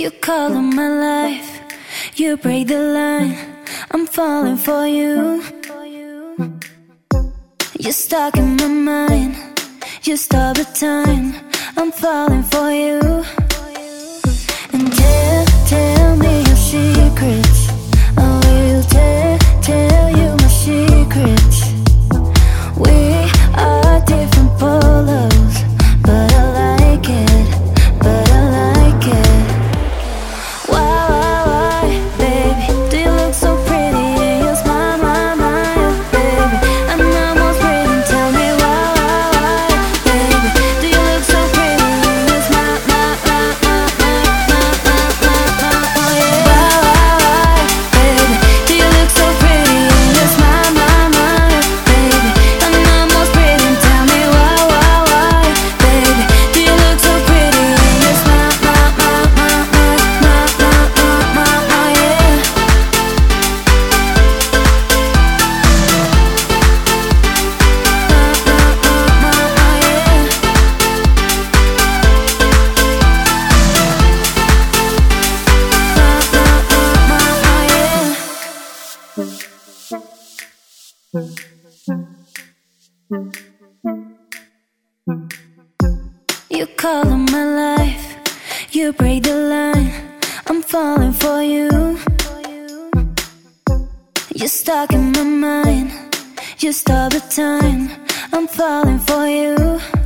You color my life, you break the line. I'm falling for you. You're stuck in my mind, you stop the time. I'm falling for you. You color my life, you break the line. I'm falling for you. You're stuck in my mind, you stop the time. I'm falling for you.